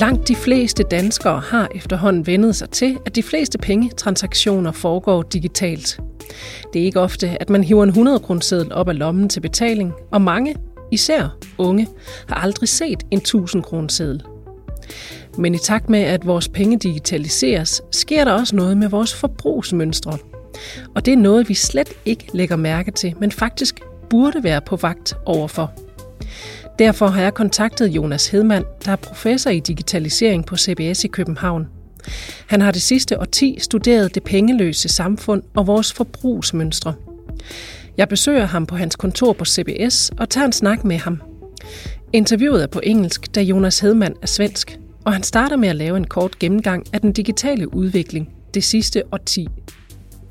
Langt de fleste danskere har efterhånden vendet sig til, at de fleste pengetransaktioner foregår digitalt. Det er ikke ofte, at man hiver en 100 kroneseddel op af lommen til betaling, og mange, især unge, har aldrig set en 1000 kroneseddel. Men i takt med, at vores penge digitaliseres, sker der også noget med vores forbrugsmønstre. Og det er noget, vi slet ikke lægger mærke til, men faktisk burde være på vagt overfor. Derfor har jeg kontaktet Jonas Hedman, der er professor i digitalisering på CBS i København. Han har det sidste årti studeret det pengeløse samfund og vores forbrugsmønstre. Jeg besøger ham på hans kontor på CBS og tager en snak med ham. Interviewet er på engelsk, da Jonas Hedman er svensk, og han starter med at lave en kort gennemgang af den digitale udvikling det sidste årti.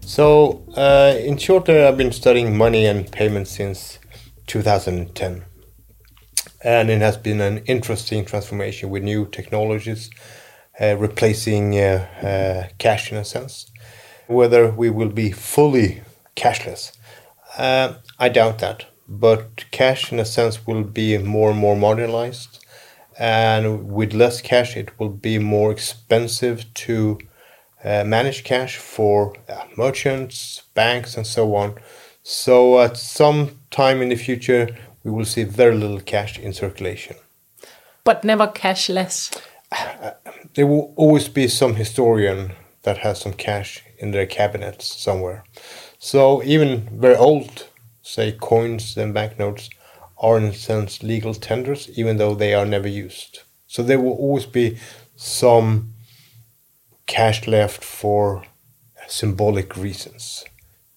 So, uh, in short, uh, I've been studying money and payments since 2010. And it has been an interesting transformation with new technologies uh, replacing uh, uh, cash in a sense. Whether we will be fully cashless, uh, I doubt that. But cash, in a sense, will be more and more modernized. And with less cash, it will be more expensive to uh, manage cash for uh, merchants, banks, and so on. So, at some time in the future, we will see very little cash in circulation. But never cashless. There will always be some historian that has some cash in their cabinets somewhere. So, even very old, say, coins and banknotes are in a sense legal tenders, even though they are never used. So, there will always be some cash left for symbolic reasons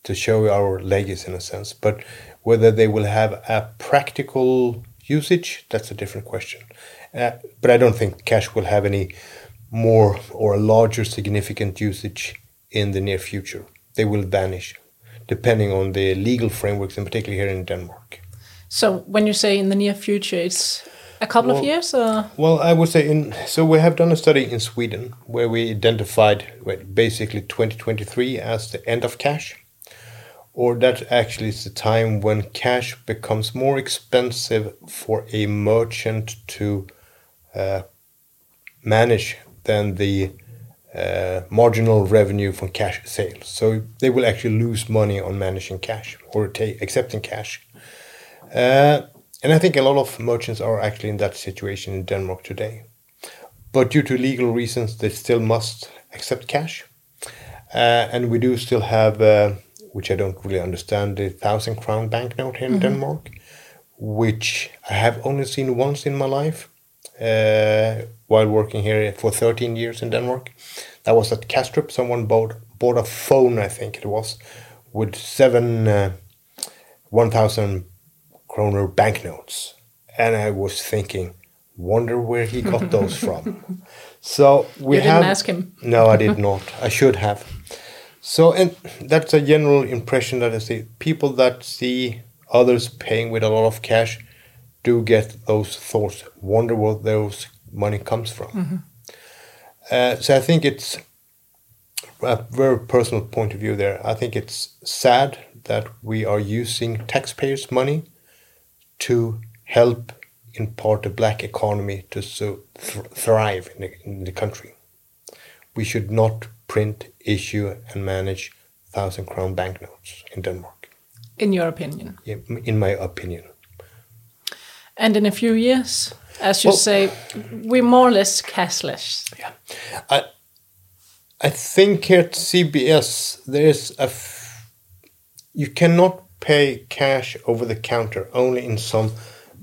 to show our legacy in a sense. But whether they will have a practical usage, that's a different question. Uh, but I don't think cash will have any more or a larger significant usage in the near future. They will vanish, depending on the legal frameworks, in particular here in Denmark. So when you say in the near future, it's a couple Well- of years or Well, I would say in so we have done a study in Sweden where we identified well, basically 2023 as the end of cash, or that actually is the time when cash becomes more expensive for a merchant to uh, manage than the uh, marginal revenue from cash sales. So they will actually lose money on managing cash or accepting cash. Uh, and I think a lot of merchants are actually in that situation in Denmark today. But due to legal reasons, they still must accept cash. Uh, and we do still have, uh, which I don't really understand, the thousand crown banknote here in Denmark, which I have only seen once in my life uh, while working here for 13 years in Denmark. That was at Kastrup. Someone bought, bought a phone, I think it was, with seven uh, 1,000 kroner banknotes. And I was thinking, wonder where he got those from. So we You didn't have. ask him? No, I did not. I should have. So, and that's a general impression that I see. People that see others paying with a lot of cash do get those thoughts, wonder where those money comes from. Uh, so I think it's a very personal point of view there. I think it's sad that we are using taxpayers' money to help in part the black economy to so th- thrive in the, in the country. We should not print, issue, and manage thousand crown banknotes in Denmark, in your opinion? in my opinion. And in a few years, as you Well- say, we're more or less cashless. Yeah, I I think here at CBS there is a you cannot pay cash over the counter only in some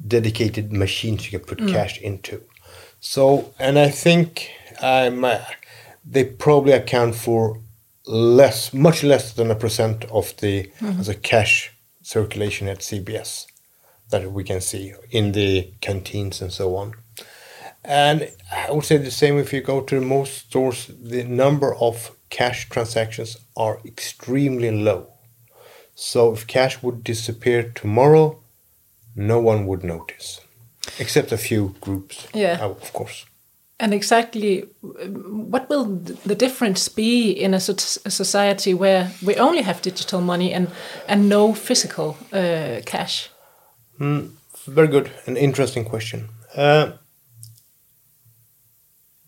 dedicated machines you can put cash into. So, and I think uh, they probably account for less, much less than a percent of the as a cash circulation at CBS that we can see in the canteens and so on. And I would say the same if you go to most stores, the number of cash transactions are extremely low. So if cash would disappear tomorrow, no one would notice, except a few groups, Yeah. uh, of course. And exactly, what will the difference be in a, society where we only have digital money and and no physical uh, cash? Very good, an interesting question. Uh,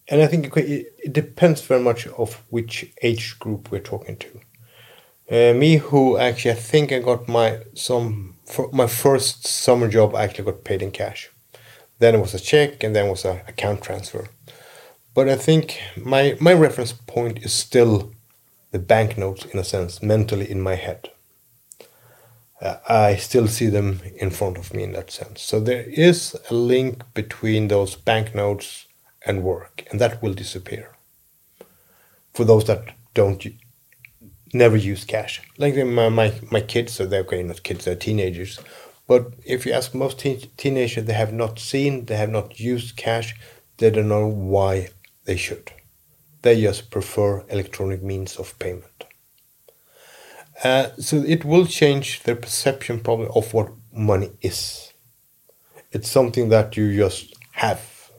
and I think it, it depends very much of which age group we're talking to. Uh, me, who actually I think I got my some my first summer job, I actually got paid in cash. Then it was a check, and then was a account transfer. But I think my my reference point is still the banknotes in a sense, mentally in my head. Uh, I still see them in front of me in that sense. So there is a link between those banknotes and work, and that will disappear. For those that don't never use cash, like my my, my kids, so they're okay, not kids, they're teenagers. But if you ask most teen teenagers, they have not seen, they have not used cash, they don't know why they should. They just prefer electronic means of payment. Uh, so it will change their perception probably of what money is. It's something that you just have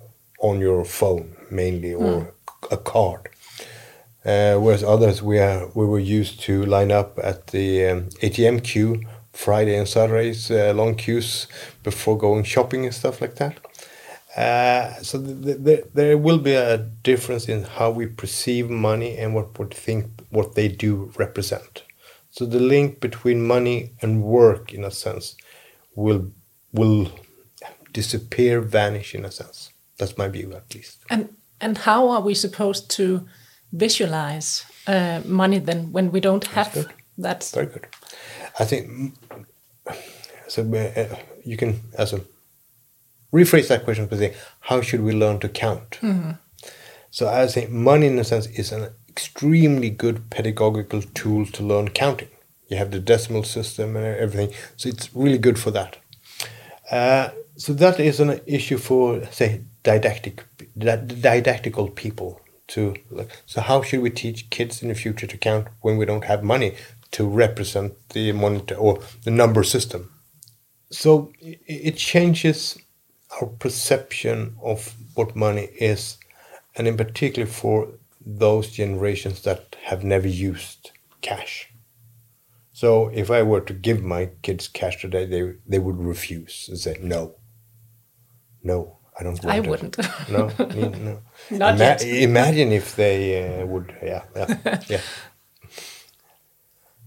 on your phone mainly or mm. a card. Uh, whereas others we are we were used to line up at the um, ATM queue Friday and Saturdays, uh, long queues before going shopping and stuff like that. Uh, so th th there will be a difference in how we perceive money and what we think what they do represent. So the link between money and work, in a sense, will will disappear, vanish, in a sense. That's my view, at least. And and how are we supposed to visualize uh, money then when we don't have That's that? Very good. I think so. Uh, you can as a rephrase that question by saying, how should we learn to count? Mm -hmm. So I think money, in a sense, is an extremely good pedagogical tool to learn counting. You have the decimal system and everything, so it's really good for that. Uh, so that is an issue for, say, didactic, didactical people. To so, how should we teach kids in the future to count when we don't have money to represent the monitor or the number system? So it changes our perception of what money is, and in particular for those generations that have never used cash. So if I were to give my kids cash today, they they would refuse and say no. No, I don't want I it. wouldn't. No, no. Not Ima yet. Imagine if they uh, would. Yeah, yeah, yeah.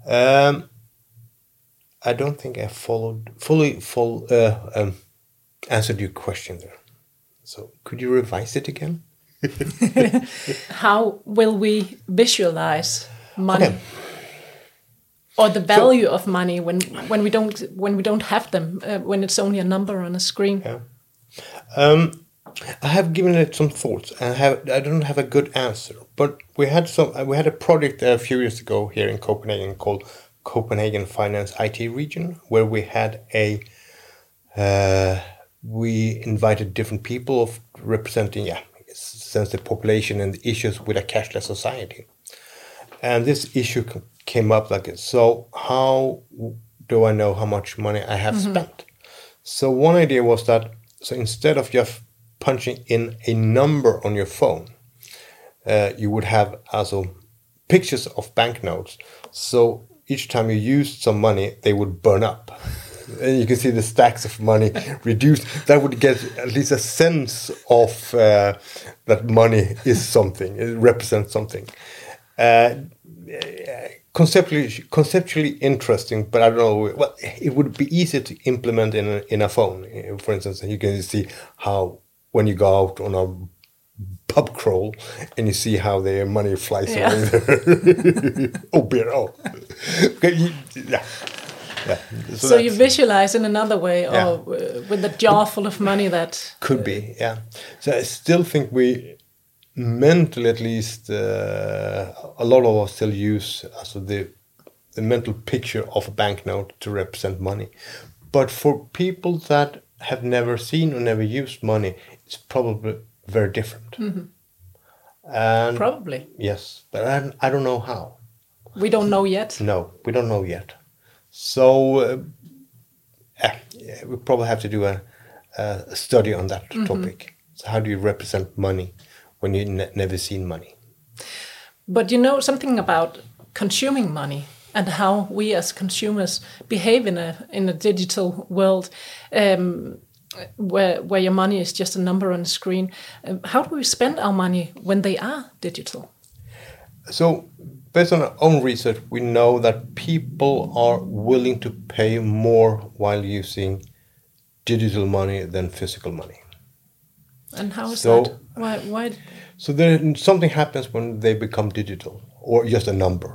Um, I don't think I followed fully full uh, um, answered your question there. So could you revise it again? How will we visualize money? Okay. Or the value of money when when we don't when we don't have them uh, when it's only a number on a screen. Yeah. Um, I have given it some thoughts. and have I don't have a good answer, but we had some we had a project a few years ago here in Copenhagen called Copenhagen Finance IT Region, where we had a uh, we invited different people of representing, yeah, sense the population and the issues with a cashless society. And this issue came up like this. So how do I know how much money I have mm-hmm. spent? So one idea was that so instead of just punching in a number on your phone, uh, you would have also pictures of banknotes. So each time you used some money, they would burn up and you can see the stacks of money reduced. That would get at least a sense of uh, that money is something. It represents something. Uh, conceptually, conceptually interesting, but I don't know. Well, it would be easy to implement in a, in a phone. For instance, you can see how when you go out on a pub crawl and you see how their money flies yeah. away. oh, beer! Oh, okay, yeah. Yeah. So, so you visualize in another way, or uh, with a jar full of money that could be, yeah. So I still think we mentally, at least, uh, a lot of us still use also the the mental picture of a banknote to represent money. But for people that have never seen or never used money, it's probably very different. Mm -hmm. And probably yes, but I, I don't know how. We don't know yet. No, we don't know yet. So uh, yeah, we probably have to do a, a study on that mm -hmm. topic. So how do you represent money when you ne never seen money? But you know something about consuming money and how we as consumers behave in a in a digital world. Um, where where your money is just a number on a screen. Uh, how do we spend our money when they are digital? So, based on our own research, we know that people are willing to pay more while using digital money than physical money. And how is So- that? Why? Why? So there something happens when they become digital or just a number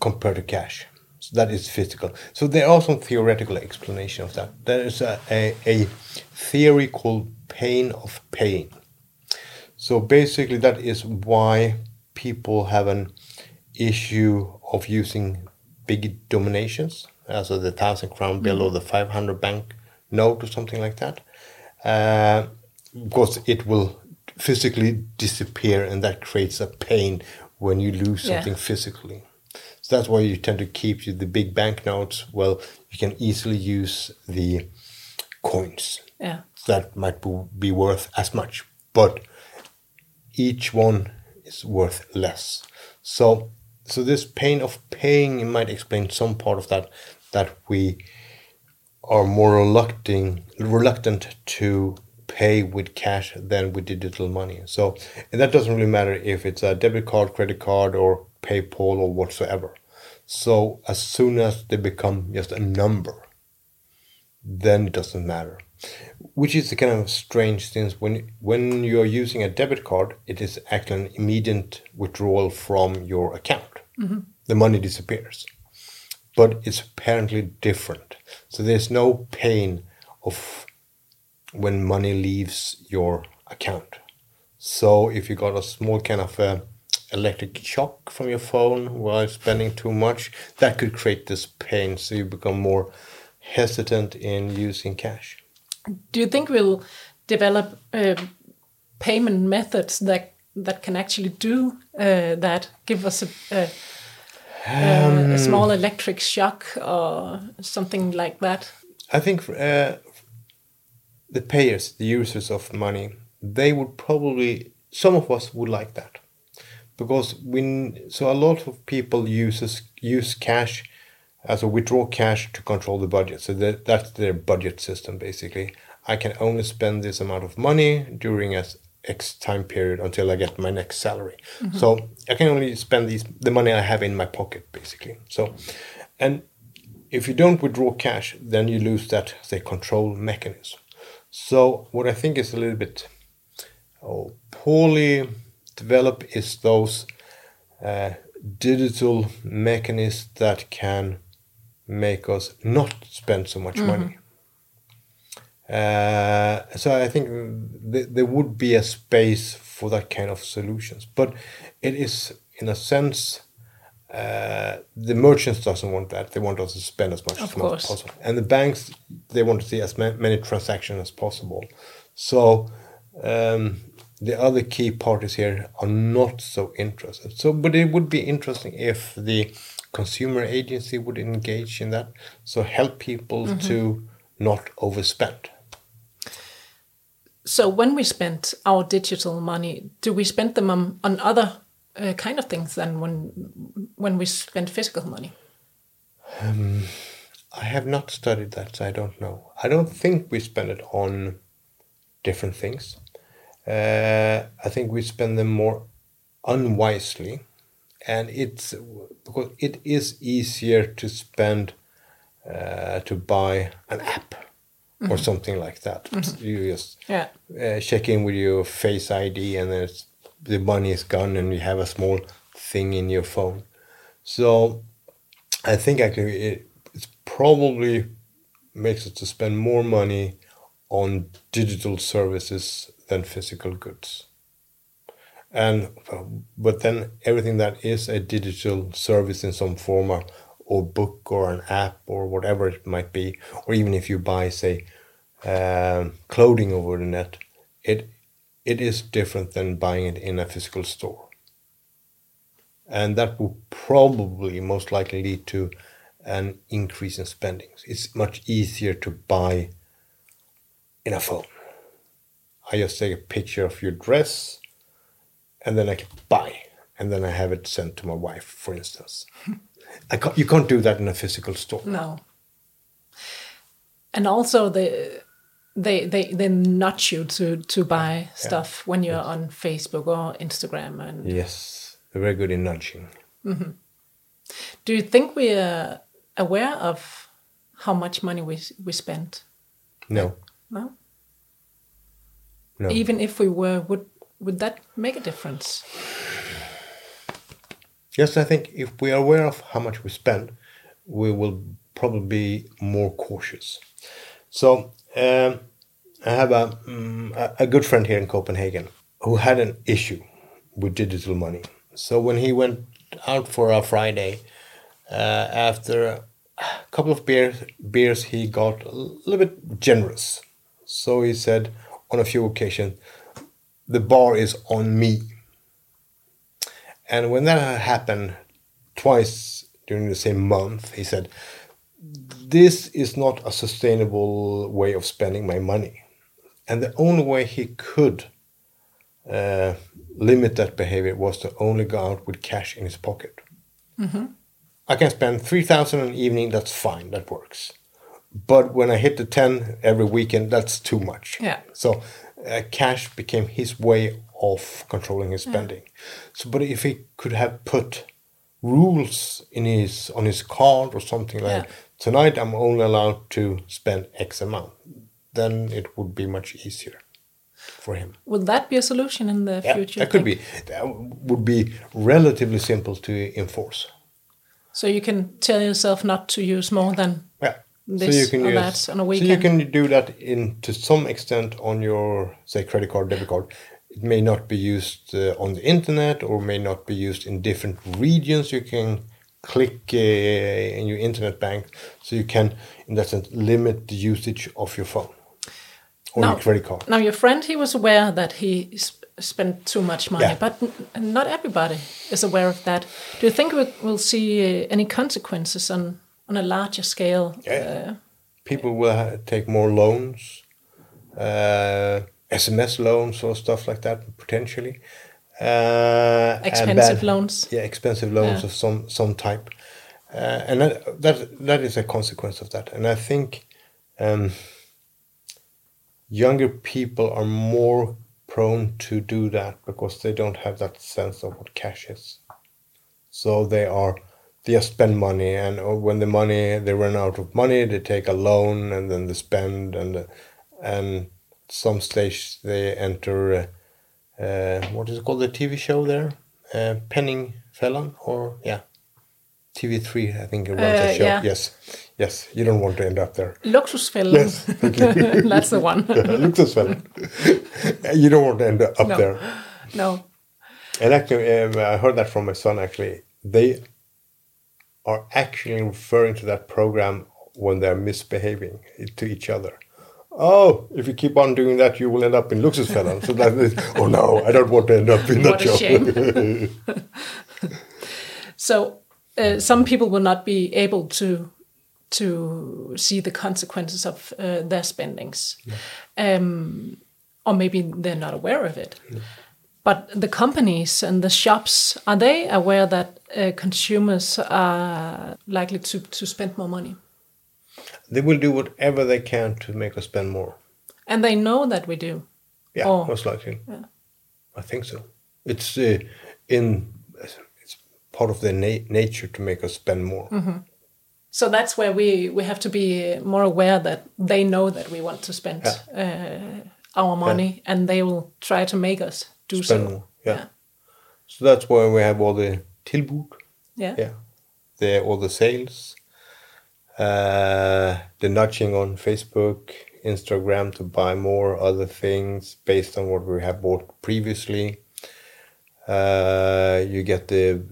compared to cash. So that is physical. So there are some theoretical explanation of that. There is a, a, a theory called pain of paying. So basically that is why people have an issue of using big dominations, as the thousand crown bill or the 500 bank note or something like that. Uh, because it will physically disappear and that creates a pain when you lose Yeah. something physically. So that's why you tend to keep the big banknotes. Well, you can easily use the coins Yeah. that might be- be worth as much, but each one is worth less. So, so this pain of paying might explain some part of that. That we are more reluctant reluctant to pay with cash than with digital money. So and that doesn't really matter if it's a debit card, credit card, or PayPal or whatsoever. So as soon as they become just a number, then it doesn't matter. Which is the kind of strange thing when when you are using a debit card, it is actually an immediate withdrawal from your account. The money disappears but it's apparently different. So there's no pain of when money leaves your account. So if you got a small kind of uh electric shock from your phone while spending too much, that could create this pain. So you become more hesitant in using cash. Do you think we'll develop uh, payment methods that that can actually do uh, that? Give us a, a, a, a small electric shock or something like that? I think uh, the payers, the users of money, they would probably some of us would like that because when so a lot of people uses use cash as a withdraw cash to control the budget. So that that's their budget system basically. I can only spend this amount of money during a X time period until I get my next salary. Mm-hmm. So I can only spend these the money I have in my pocket basically. So and if you don't withdraw cash, then you lose that say control mechanism. So what I think is a little bit oh, poorly developed is those uh, digital mechanisms that can make us not spend so much money. Uh, so I think th- there would be a space for that kind of solutions, but it is in a sense uh, the merchants doesn't want that. They want us to spend as much Of as course. possible, and the banks they want to see as ma- many transactions as possible. So um, the other key parties here are not so interested. So, but it would be interesting if the consumer agency would engage in that. So help people to not overspend. So when we spend our digital money, do we spend them on, on other uh, kind of things than when when we spend physical money? I have not studied that, so I don't know. I don't think we spend it on different things. Uh, I think we spend them more unwisely, and it's because it is easier to spend uh, to buy an app or something like that. You just Yeah. uh, check in with your Face ID, and then it's, the money is gone, and you have a small thing in your phone. So I think actually it it's probably makes us to spend more money on digital services than physical goods. And but then everything that is a digital service in some form or, or book or an app or whatever it might be, or even if you buy say um, clothing over the net, it it is different than buying it in a physical store and that will probably most likely lead to an increase in spendings. It's much easier to buy in a phone. I just take a picture of your dress and then I can buy and then I have it sent to my wife, for instance. I can't, you can't do that in a physical store. No. And also the they they they nudge you to to buy stuff when you're on Facebook or Instagram. And Yes, they're very good in nudging. Mm-hmm. do you think we are aware of how much money we we spend? No, No. no. Even if we were, would would that make a difference? Yes, I think if we are aware of how much we spend, we will probably be more cautious. So um, I have a, a a good friend here in Copenhagen who had an issue with digital money. So when he went out for a Friday, uh, after a couple of beers, beers, he got a little bit generous. So he said on a few occasions, "The bar is on me." And when that happened twice during the same month, he said, This is not a sustainable way of spending my money. And the only way he could uh, limit that behavior was to only go out with cash in his pocket. I can spend 3000 an evening, that's fine, that works. But when I hit the 10 every weekend, that's too much. Yeah. So uh, cash became his way of controlling his spending. So, but if he could have put rules in his on his card or something like Yeah. tonight, I'm only allowed to spend X amount, then it would be much easier for him. Would that be a solution in the Yeah, future? that could think? be that would be relatively simple to enforce. So you can tell yourself not to use more than Yeah. This or that on a So you can do that in to some extent on your say credit card, debit card. It may not be used uh, on the internet or may not be used in different regions. You can click uh, in your internet bank, so you can, in that sense, limit the usage of your phone or Now- your credit card. Now, your friend, he was aware that he sp- spent too much money, Yeah. but n- not everybody is aware of that. Do you think we will see uh, any consequences on, on a larger scale? Yeah. Uh, People will ha- take more loans, uh, SMS loans or stuff like that potentially. Uh, expensive loans? Yeah, expensive loans Yeah. of some some type, uh, and that, that that is a consequence of that. And I think um, younger people are more prone to do that because they don't have that sense of what cash is. So they are they just spend money, and uh, when the money they run out of money, they take a loan, and then they spend, and uh, and some stage they enter. Uh, uh, what is it called? The TV show there, uh, Penningfellan, or yeah, TV three. I think it runs Uh, a show. yeah. Yes, yes. You don't want to end up there. Luxusfällen. Yes, That's the one. Luxusfällan. you don't want to end up No. there. no. And actually, um, I heard that from my son. Actually, they are actually referring to that program when they're misbehaving to each other. Oh, if you keep on doing that, you will end up in Luxusfällan. so that is, oh no, I don't want to end up in that What a show. shame. So uh, some people will not be able to to see the consequences of uh, their spendings, um, or maybe they're not aware of it. But the companies and the shops are they aware that uh, consumers are likely to, to spend more money, they will do whatever they can to make us spend more. and they know that we do. Yeah, Oh. most likely. Yeah. I think so. It's uh, in it's part of their na- nature to make us spend more. So that's where we, we have to be more aware that they know that we want to spend uh, our money, and they will try to make us do Spend so. more. Yeah. Yeah. So that's why we have all the tilbud. Yeah. Yeah. The all the sales. Uh, the nudging on Facebook, Instagram to buy more other things based on what we have bought previously. Uh, you get the,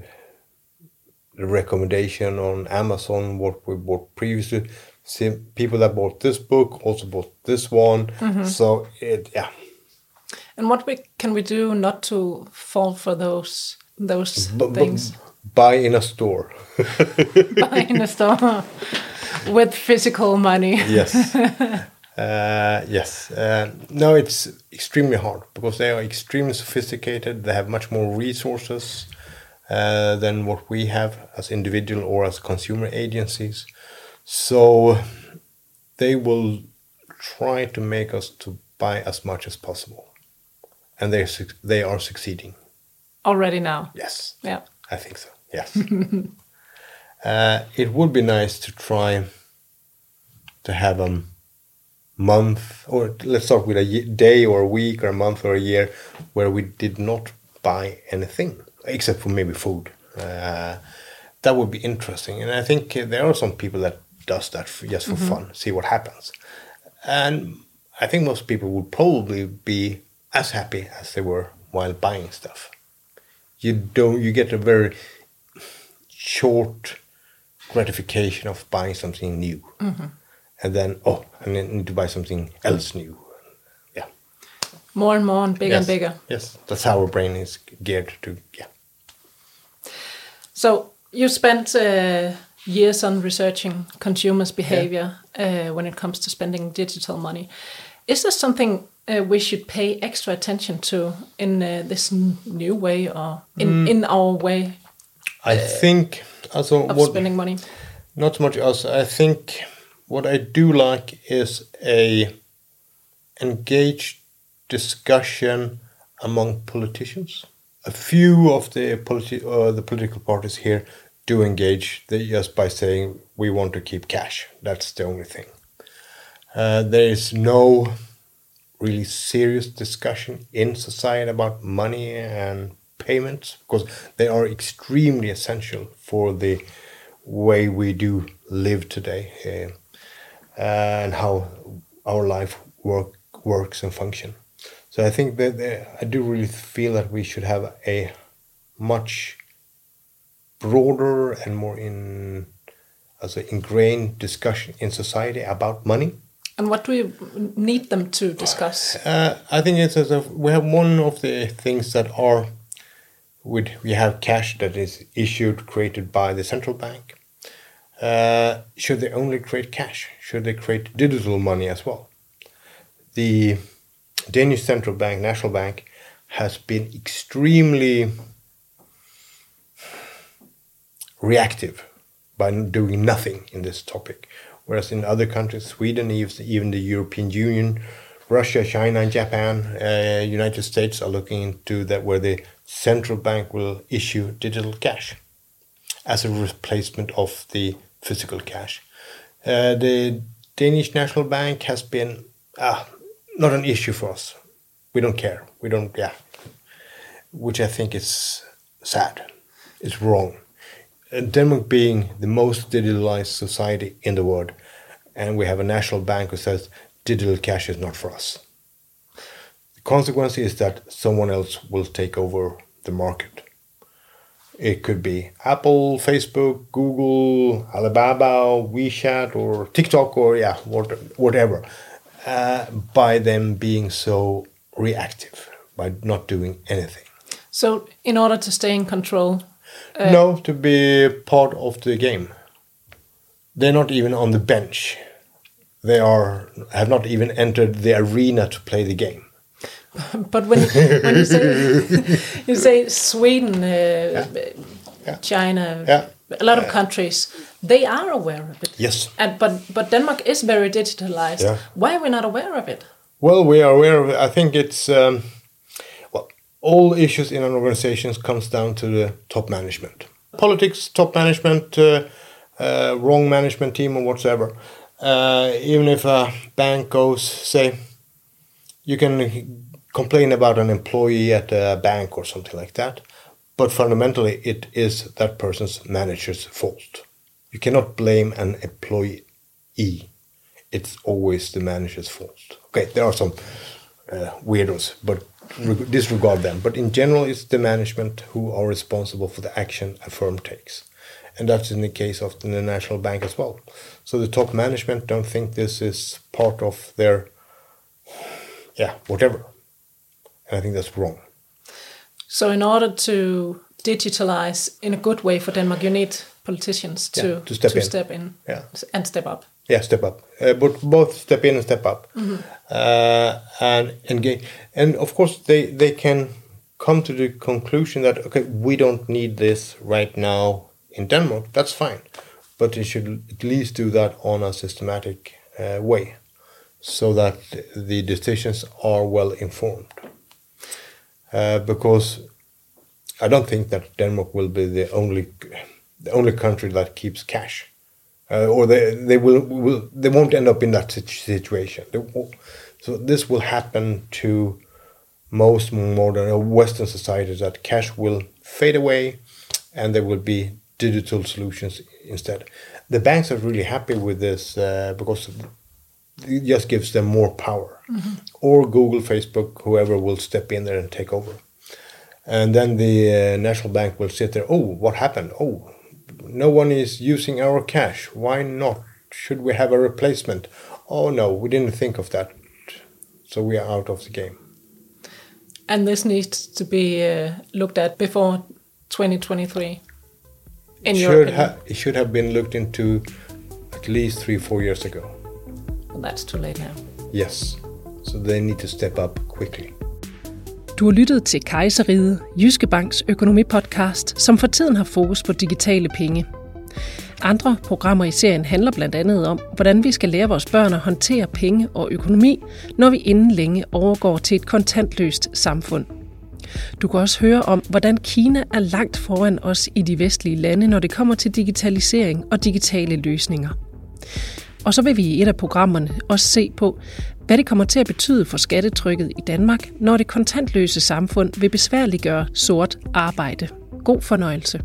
the recommendation on Amazon what we bought previously. See, people that bought this book also bought this one. So it yeah. And what we can we do not to fall for those those bu- things? buy in a store. Buy in a store with physical money. yes. Uh, yes. Uh, no, it's extremely hard because they are extremely sophisticated. They have much more resources uh, than what we have as individual or as consumer agencies. So they will try to make us to buy as much as possible, and they they are succeeding already now. Yes. Yeah. I think so. Yes. uh, it would be nice to try to have a month, or let's start with a day or a week or a month or a year, where we did not buy anything except for maybe food. Uh, that would be interesting, and I think there are some people that does that for, just for mm -hmm. fun, see what happens. And I think most people would probably be as happy as they were while buying stuff. You don't. You get a very short gratification of buying something new, mm -hmm. and then oh, I need to buy something else new. Yeah. More and more and bigger yes. and bigger. Yes, that's how our brain is geared to. Yeah. So you spent uh, years on researching consumers' behavior yeah. uh, when it comes to spending digital money. Is there something uh, we should pay extra attention to in uh, this new way or in, mm. in our way? I think also of what, spending money. Not so much us. I think what I do like is a engaged discussion among politicians. A few of the politi- uh, the political parties here do engage just by saying we want to keep cash. That's the only thing. Uh, there is no really serious discussion in society about money and payments because they are extremely essential for the way we do live today uh, and how our life work works and function. So I think that I do really feel that we should have a much broader and more in as an ingrained discussion in society about money. And what do we need them to discuss? Uh, I think it's as if we have one of the things that are with we have cash that is issued created by the central bank. Uh, should they only create cash? Should they create digital money as well? The Danish central bank, National Bank, has been extremely reactive by doing nothing in this topic. Whereas in other countries, Sweden, even the European Union, Russia, China, Japan, uh, United States are looking into that where the central bank will issue digital cash as a replacement of the physical cash. Uh, the Danish National Bank has been uh, not an issue for us. We don't care. We don't, yeah. Which I think is sad. It's wrong. Denmark being the most digitalized society in the world, and we have a national bank who says digital cash is not for us. The consequence is that someone else will take over the market. It could be Apple, Facebook, Google, Alibaba, WeChat, or TikTok, or yeah, whatever, uh, by them being so reactive, by not doing anything. So, in order to stay in control, uh, no, to be part of the game. They're not even on the bench. They are have not even entered the arena to play the game. but when when you say you say Sweden, uh, yeah. Yeah. China, yeah. a lot of countries, they are aware of it. Yes. And but but Denmark is very digitalized. Why are we not aware of it? Well, we are aware of it. I think it's. Um, all issues in an organization comes down to the top management. Politics, top management, uh, uh, wrong management team or whatever. Uh, even if a bank goes, say, you can complain about an employee at a bank or something like that, but fundamentally it is that person's manager's fault. You cannot blame an employee. It's always the manager's fault. Okay, there are some uh, weirdos, but disregard them. But in general, it's the management who are responsible for the action a firm takes. And that's in the case of the National Bank as well. So the top management don't think this is part of their, yeah, whatever. And I think that's wrong. So in order to digitalize in a good way for Denmark, you need politicians to, yeah, to, step, to in. step in yeah. and step up. Yeah, step up. Uh, but both step in and step up, mm -hmm. uh, and engage. And of course, they they can come to the conclusion that okay, we don't need this right now in Denmark. That's fine, but they should at least do that on a systematic uh, way, so that the decisions are well informed. Uh, because I don't think that Denmark will be the only the only country that keeps cash, uh, or they they will, will they won't end up in that situation. Will, so this will happen to most modern or Western societies that cash will fade away, and there will be digital solutions instead. The banks are really happy with this uh, because it just gives them more power. Mm-hmm. Or Google, Facebook, whoever will step in there and take over. And then the uh, national bank will sit there. Oh, what happened? Oh, no one is using our cash. Why not? Should we have a replacement? Oh no, we didn't think of that. So we are out of the game. And this needs to be uh, looked at before 2023. In it should, ha- it should have been looked into at least three, four years ago. Well, that's too late now. Yes. So they need to step up quickly. Du har lyttet til Kejseriet, Jyske Banks økonomipodcast, som for tiden har fokus på digitale penge. Andre programmer i serien handler blandt andet om, hvordan vi skal lære vores børn at håndtere penge og økonomi, når vi inden længe overgår til et kontantløst samfund. Du kan også høre om, hvordan Kina er langt foran os i de vestlige lande, når det kommer til digitalisering og digitale løsninger. Og så vil vi i et af programmerne også se på, hvad det kommer til at betyde for skattetrykket i Danmark, når det kontantløse samfund vil besværliggøre sort arbejde. God fornøjelse.